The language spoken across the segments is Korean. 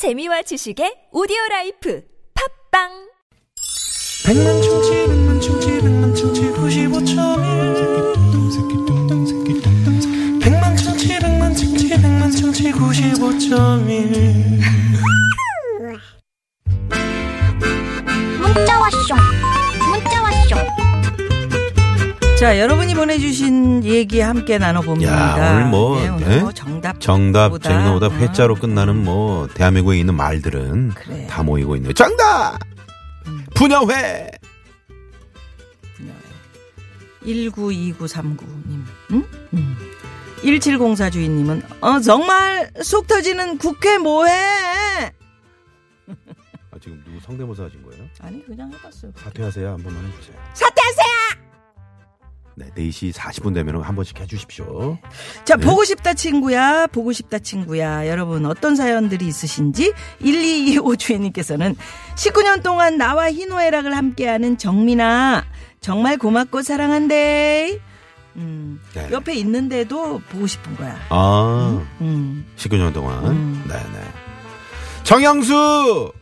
재미와 지식의 오디오 life 팝빵! 백만 충치 백만 충치 백만 충치 95.1 백만 충치 백만 충치 백만 충치 95.1 문자 왔쇼 문자 왔쇼 자, 여러분이 보내주신 얘기 함께 나눠봅니다. 야, 오늘 뭐, 네, 오늘 네? 뭐 정답. 정답, 보다. 재미노보다 아. 회자로 끝나는 뭐 대한민국에 있는 말들은 그래. 다 모이고 있네요. 정답! 분야회! 192939님. 응? 음. 1704 주인님은, 어, 정말 속 터지는 국회 뭐해? 아, 지금 누구 성대모사 하신 거예요? 아니, 그냥 해봤어요. 사퇴하세요. 한 번만 해주세요. 사퇴하세요! 네, 4시 40분 되면 한 번씩 해주십시오. 자, 네. 보고 싶다 친구야, 보고 싶다 친구야. 여러분 어떤 사연들이 있으신지 1225 주인님께서는 19년 동안 나와 희노애락을 함께하는 정민아 정말 고맙고 사랑한대. 음, 네. 옆에 있는데도 보고 싶은 거야. 아, 음, 19년 동안. 음. 네네. 정영수!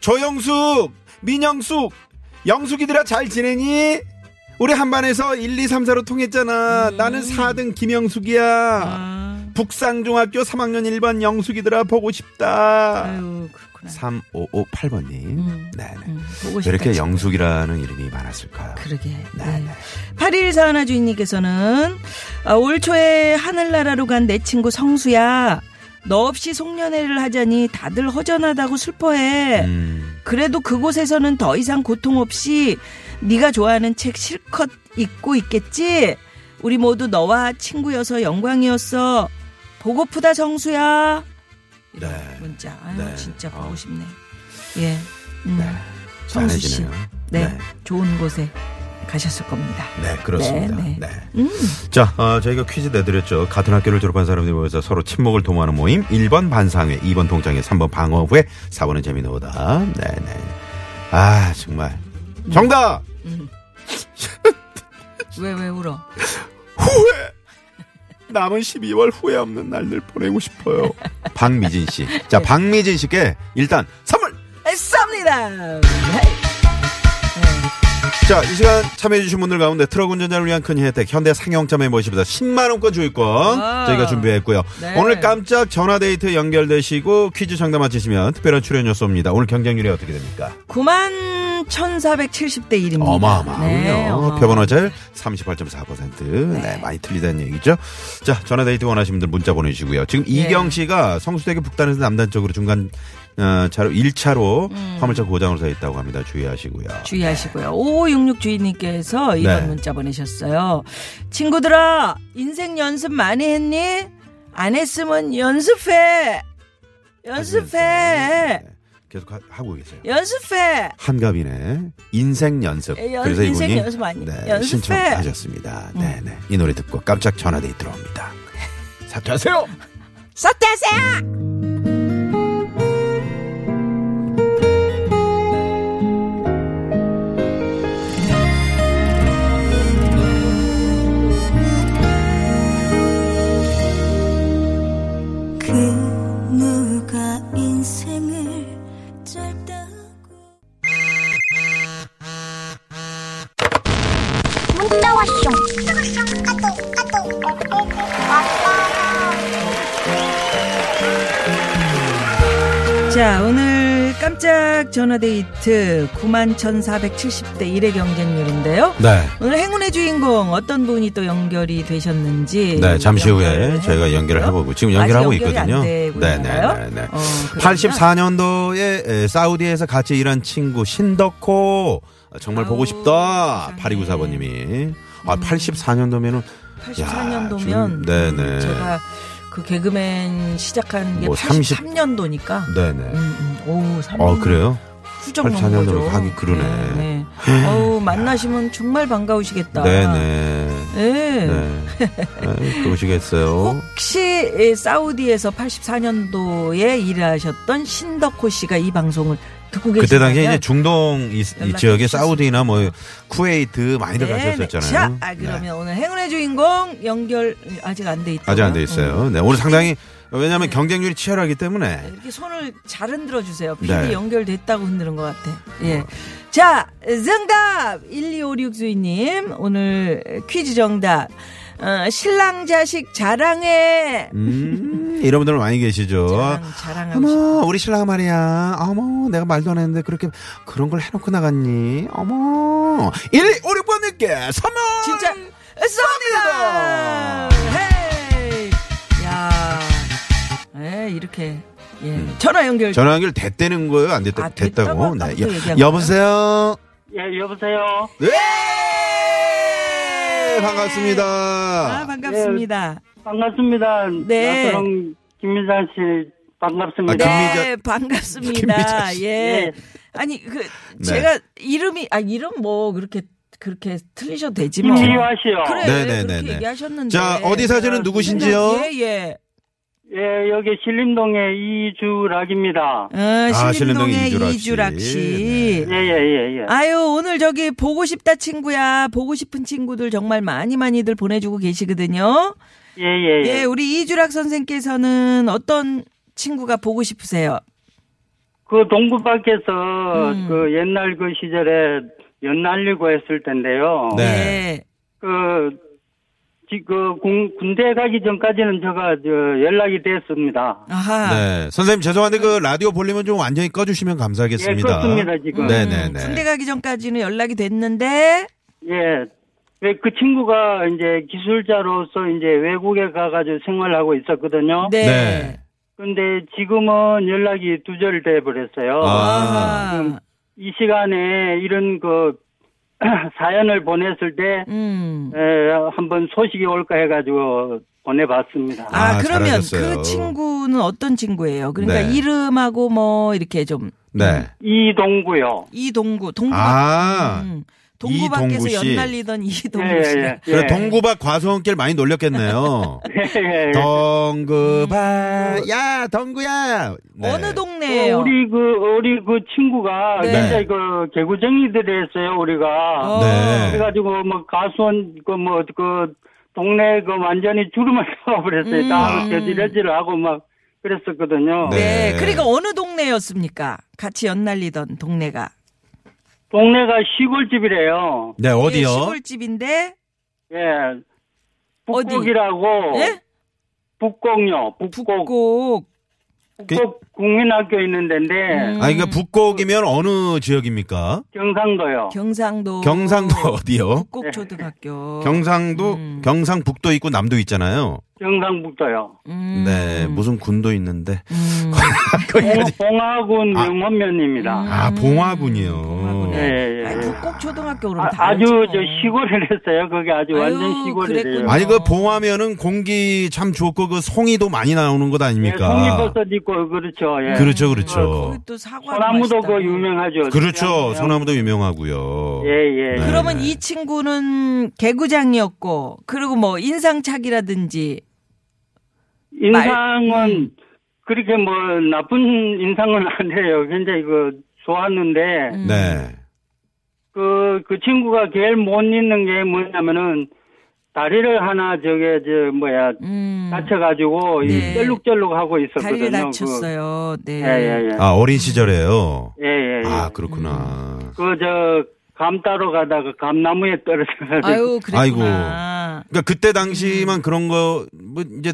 조영숙! 민영숙! 영숙이들아 잘 지내니? 우리 한반에서 1, 2, 3, 4로 통했잖아. 나는 4등 김영숙이야. 아, 북상중학교 3학년 1번 영숙이들아 보고 싶다. 아유 그렇구나. 3558번님. 음, 네네. 음, 보고 왜 싶다. 이렇게. 영숙이라는 이름이 많았을까요? 그러게. 네, 네. 네. 8141 주인님께서는 아, 올 초에 하늘나라로 간 내 친구 성수야. 너 없이 송년회를 하자니 다들 허전하다고 슬퍼해. 음, 그래도 그곳에서는 더 이상 고통 없이 네가 좋아하는 책 실컷 읽고 있겠지. 우리 모두 너와 친구여서 영광이었어. 보고프다. 이런 네. 문자. 아유 네. 진짜 어. 보고 싶네. 예. 음. 네. 성수 씨. 네. 네. 좋은 곳에 가셨을 겁니다. 네, 그렇습니다. 네, 네. 네. 음. 자, 어, 저희가 퀴즈 내드렸죠. 같은 학교를 졸업한 사람들이 모여서 서로 친목을 도모하는 모임. 1번 반상회, 2번 동창회, 3번 방어회, 4번은 재미노다. 네 네. 아, 정말. 정답! 왜, 왜 울어? 남은 12월 후회 없는 날들 보내고 싶어요. 박미진 씨. 자, 박미진 씨께 일단 선물! 쏩니다! 자, 이 시간 참여해주신 분들 가운데 트럭 운전자를 위한 큰 혜택, 현대 상용점에 모십니다. 10만원권 주유권 와. 저희가 준비했고요. 네. 오늘 깜짝 전화데이트 연결되시고 퀴즈 정답 맞히시면 특별한 출연료 쏩니다. 오늘 경쟁률이 어떻게 됩니까? 9만 1,470대 1입니다. 어마어마하군요. 표본 오차율 38.4%. 네. 많이 틀리다는 얘기죠. 자, 전화데이트 원하시는 분들 문자 보내주시고요. 지금 네. 이경 씨가 성수대교 북단에서 남단 쪽으로 중간 어, 차로 1차로 화물차 고장으로 서 있다고 합니다. 주의하시고요. 음. 주의하시고요. 5566 주인님께서 이런 네. 문자 보내셨어요. 친구들아, 인생 연습 많이 했니? 안 했으면 연습해! 연습해! 네. 계속 하, 하고 계세요. 연습해! 한가빈의 인생 연습. 에, 연- 그래서 인생 이분이 연습 아니- 네, 연습해. 신청하셨습니다. 네, 네. 이 노래 듣고 깜짝 전화데이트 들어옵니다. 사퇴하세요. 썩대하세요! 자, 오늘 깜짝 전화데이트 91,470대 1의 경쟁률인데요. 네. 오늘 행운의 주인공 어떤 분이 또 연결이 되셨는지. 네, 잠시 후에 저희가 연결을? 해보고 지금 연결하고 있거든요. 네, 네? 네, 네. 어, 그러면 84년도에 사우디에서 같이 일한 친구 신덕호 정말 보고 아우, 싶다. 세상에. 8294번님이. 아, 84년도면 84년도면 네네. 제가 그 개그맨 시작한 게 뭐 30 83년도니까. 네네. 음, 음. 오, 3년. 어, 그래요? 훌쩍 84 넘은 년도로 거죠. 하기 그러네. 네, 네. 어우, 만나시면 정말 반가우시겠다. 네네. 네. 네. 네, 그러시겠어요. 혹시 이 사우디에서 84년도에 일하셨던 신덕호 씨가 이 방송을 듣고 계시다면 그때 당시에 이제 중동 이, 이 연락해 지역에. 사우디나 뭐 쿠웨이트 많이들 네, 가셨었잖아요. 네. 자, 아, 네. 그러면 오늘 행운의 주인공 연결 아직 안 돼 있다. 아직 안 돼 있어요. 네, 오늘 상당히 왜냐하면 경쟁률이 치열하기 때문에. 이렇게 손을 잘 흔들어 주세요. PD 네. 연결됐다고 흔드는 것 같아. 예. 자, 정답 1256 주인님 오늘 퀴즈 정답. 어, 신랑 자식 자랑해. 음, 이런 분들 많이 계시죠. 자랑. 어머, 우리 신랑 말이야. 어머, 내가 말도 안 했는데 그렇게 그런 걸 해놓고 나갔니? 어머. 1, 2, 5, 6번님께 선물! 진짜 쏩니다. 헤이. 에 이렇게 예. 전화 연결. 전화 연결 됐다는 거예요? 안 됐다, 아, 됐다고? 됐다고 네. 여, 얘기한 여보세요? 예, 여보세요. 네! 아, 반갑습니다. 반갑습니다. 반갑습니다. 네. 김민자 씨 반갑습니다. 아, 김민자- 네, 반갑습니다. 씨. 예. 네. 아니 그 네. 제가 이름이 아 이름 뭐 그렇게 그렇게 틀리셔도 되지 뭐. 김미화 씨요. 그래 네네네네. 그렇게 얘기하셨는데. 자, 어디 사시는 누구신지요? 예 예. 예, 여기 신림동의 이주락입니다. 어, 아, 신림동의 신림동 이주락 씨. 이주락 씨. 예, 예, 예, 예. 아유 오늘 저기 보고 싶다 친구야 보고 싶은 친구들 정말 많이 많이들 보내주고 계시거든요. 예, 예, 예, 예. 우리 이주락 선생께서는 어떤 친구가 보고 싶으세요? 그 동구 밖에서 음. 그 옛날 그 시절에 연날리고 했을 텐데요. 네. 예. 그, 지, 그 군, 군대 가기 전까지는 제가 저 연락이 됐습니다. 아하. 네. 선생님, 죄송한데 그 라디오 볼륨은 좀 완전히 꺼주시면 예, 감사하겠습니다. 그렇습니다, 지금. 네네네. 군대 가기 전까지는 연락이 됐는데 예. 왜그 친구가 이제 기술자로서 이제 외국에 가가지고 생활하고 있었거든요. 네. 네. 근데 지금은 연락이 두절돼 버렸어요. 아. 아하. 이 시간에 이런 그 사연을 보냈을 때 음. 에, 한번 소식이 올까 해가지고 보내봤습니다. 아, 아, 그러면 잘하셨어요. 그 친구는 어떤 친구예요? 그러니까 네. 이름하고 뭐 이렇게 좀 네. 이동구요. 이동구 동구 아. 음, 동구 밖에서 이동구 씨. 연날리던 이동구 예, 씨. 예, 그래, 예. 동구박 과수원길 많이 놀렸겠네요. 예, 예. 동구박, 야, 동구야. 네. 어느 동네예요? 어, 우리 그 우리 그 친구가 네. 굉장히 그 개구쟁이들이 했어요 우리가. 어. 네. 그래가지고 뭐 가수원 그 뭐 그 동네 그 완전히 주름을 잡아버렸어요. 음. 다 저지레지를 하고 막 그랬었거든요. 네. 네. 그러니까 어느 동네였습니까? 같이 연날리던 동네가. 동네가 시골집이래요. 네, 어디요? 예, 시골집인데 예. 어디? 북곡이라고. 예? 북곡요. 북곡. 북곡 북곡 국민학교 있는 데인데 음. 아, 그러니까 북곡이면 어느 지역입니까? 경상도요. 경상도 경상도 어디요? 북곡초등학교. 경상도, 음. 경상북도 있고 남도 있잖아요. 경상북도요. 음. 네, 무슨 군도 있는데. 음. 봉, 봉화군 아. 명원면입니다. 아, 봉화군이요. 봉화군에. 예, 예. 아니, 북곡초등학교 그럼 아, 다 아주 알지 뭐. 저 시골을 했어요. 거기 아주 아유, 완전 시골이래요. 그랬군요. 아니, 그 봉화면은 공기 참 좋고 그 송이도 많이 나오는 것 예, 아닙니까? 송이버섯 있고 그렇죠. 예. 그렇죠, 어, 그렇죠. 거기 또 사과 소나무도 그 유명하죠. 그렇죠. 소나무도 유명하고요. 예, 예. 네. 그러면 이 친구는 개구장이었고 그리고 뭐 인상착이라든지 인상은 음. 그렇게 뭐 나쁜 인상은 아니에요. 굉장히 그 좋았는데 음. 네. 그, 그 친구가 제일 못 잊는 게 뭐냐면은 다리를 하나 저게 저 뭐야 음. 다쳐가지고 네. 이 쩔룩쩔룩 하고 있었거든요. 다리를 다쳤어요. 네. 그, 예, 예, 예. 아, 어린 시절에요. 예, 예, 예. 아, 그렇구나. 그저 감 따러 가다가 감나무에 떨어져가지고 아유, 그랬구나. 아이고. 그러니까 그때 당시만 그런 거, 뭐, 이제,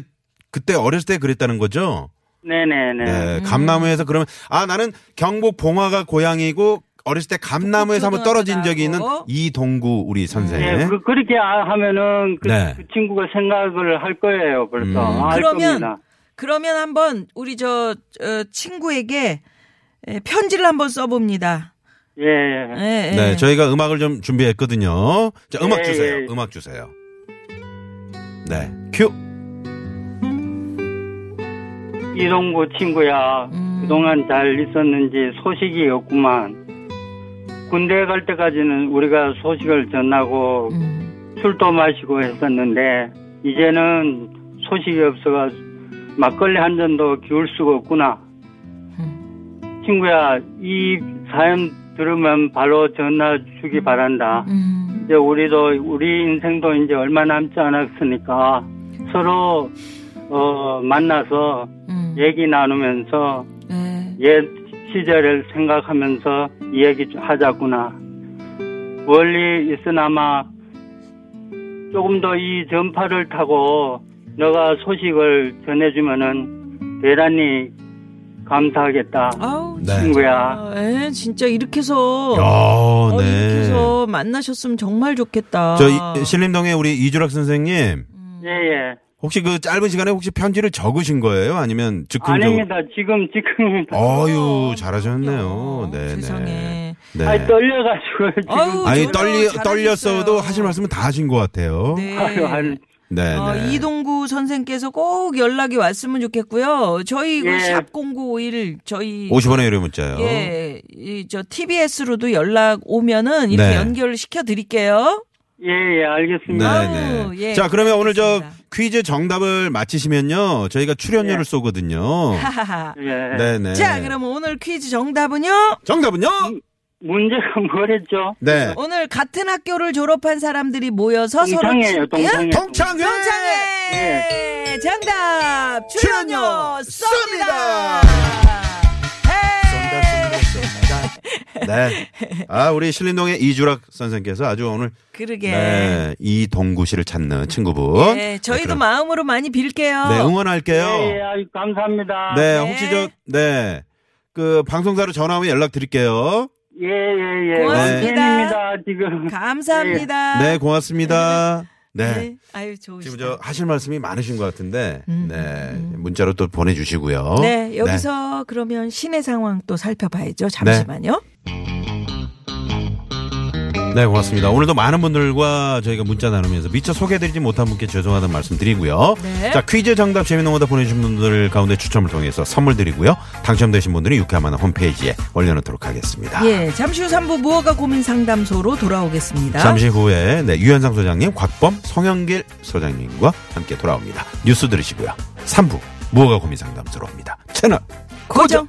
그때 어렸을 때 그랬다는 거죠? 네네네. 네. 감나무에서 그러면, 아, 나는 경북 봉화가 고향이고, 어렸을 때 감나무에서 한번 떨어진 적이 있는 이동구 우리 선생. 예, 그, 그렇게 아- 하면은 그, 네. 그 친구가 생각을 할 거예요, 벌써. 음. 알 그러면 겁니다. 그러면 한번 우리 저 어, 친구에게 에, 편지를 한번 써봅니다. 예, 예. 예, 예. 네, 저희가 음악을 좀 준비했거든요. 자, 음악 예, 주세요. 예. 음악 주세요. 네, 큐. 이동구 친구야, 음. 그동안 잘 있었는지 소식이 없구만. 군대 갈 때까지는 우리가 소식을 전하고 음. 술도 마시고 했었는데, 이제는 소식이 없어가 막걸리 한 잔도 기울 수가 없구나. 친구야, 이 사연 들으면 바로 전화 주기 바란다. 음. 이제 우리도 우리 인생도 이제 얼마 남지 않았으니까 서로 어, 만나서 음. 얘기 나누면서 네. 옛 시절을 생각하면서 이야기 좀 하자꾸나. 멀리 있으나마 조금 더 이 전파를 타고 너가 소식을 전해주면은 대단히 감사하겠다. 아우 네. 친구야. 에, 진짜 이렇게 해서 야, 어, 네. 이렇게 해서 만나셨으면 정말 좋겠다. 저 이- 신림동의 우리 이주락 선생님 예, 예. 혹시 그 짧은 시간에 혹시 편지를 적으신 거예요? 아니면 즉흥적으로? 아닙니다. 지금, 지금. 어유 잘하셨네요. 그럼요. 네, 세상에. 네. 아니, 떨려가지고 지금. 아유, 아니 떨리. 떨렸어도 하실 말씀은 다 하신 것 같아요. 네. 아유, 아니, 네, 어, 네. 이동구 선생께서 꼭 연락이 왔으면 좋겠고요. 저희 그 예. 샵0951 저희 50원의 유료 문자요. 예, 이 저 TBS로도 연락 오면은 이렇게 네. 연결 시켜 드릴게요. 예, 예, 알겠습니다. 네, 아우, 네. 예, 자, 그러면 오늘 저 알겠습니다. 퀴즈 정답을 맞히시면요. 저희가 출연료를 예. 쏘거든요. 하하하. 예. 네, 네. 자, 그럼 오늘 퀴즈 정답은요? 정답은요? 문제가 뭐랬죠? 네. 오늘 같은 학교를 졸업한 사람들이 모여서 서로 동창회예요, 치- 동창회. 동창회! 동창회! 정답! 출연료 출연료 쏩니다! 네. 아, 우리 신림동의 이주락 선생께서 아주 오늘 그러게. 네, 이동구 씨를 찾는 친구분. 네, 저희도 네, 그럼- 마음으로 많이 빌게요. 네, 응원할게요. 예, 예, 아유, 감사합니다. 네, 네. 혹시 저, 네. 그 방송사로 전화 오면 연락 드릴게요. 예, 예, 예. 고맙습니다. 원팬입니다, 지금. 감사합니다. 네, 고맙습니다. 네. 네. 아유, 좋으시다. 지금 저 하실 말씀이 많으신 것 같은데, 음, 네. 문자로 또 보내주시고요. 네, 여기서 그러면 시내 상황 또 살펴봐야죠. 잠시만요. 네, 고맙습니다. 오늘도 많은 분들과 저희가 문자 나누면서 미처 소개해드리지 못한 분께 죄송하다는 말씀 드리고요. 네. 자, 퀴즈 정답 재미있는 거다 보내주신 분들 가운데 추첨을 통해서 선물 드리고요. 당첨되신 분들은 유쾌한 만화 홈페이지에 올려놓도록 하겠습니다. 예, 잠시 후 3부 무허가 고민 상담소로 돌아오겠습니다. 잠시 후에 네, 유현상 소장님, 곽범, 성영길 소장님과 함께 돌아옵니다. 뉴스 들으시고요. 3부 무허가 고민 상담소로 옵니다. 채널 고정.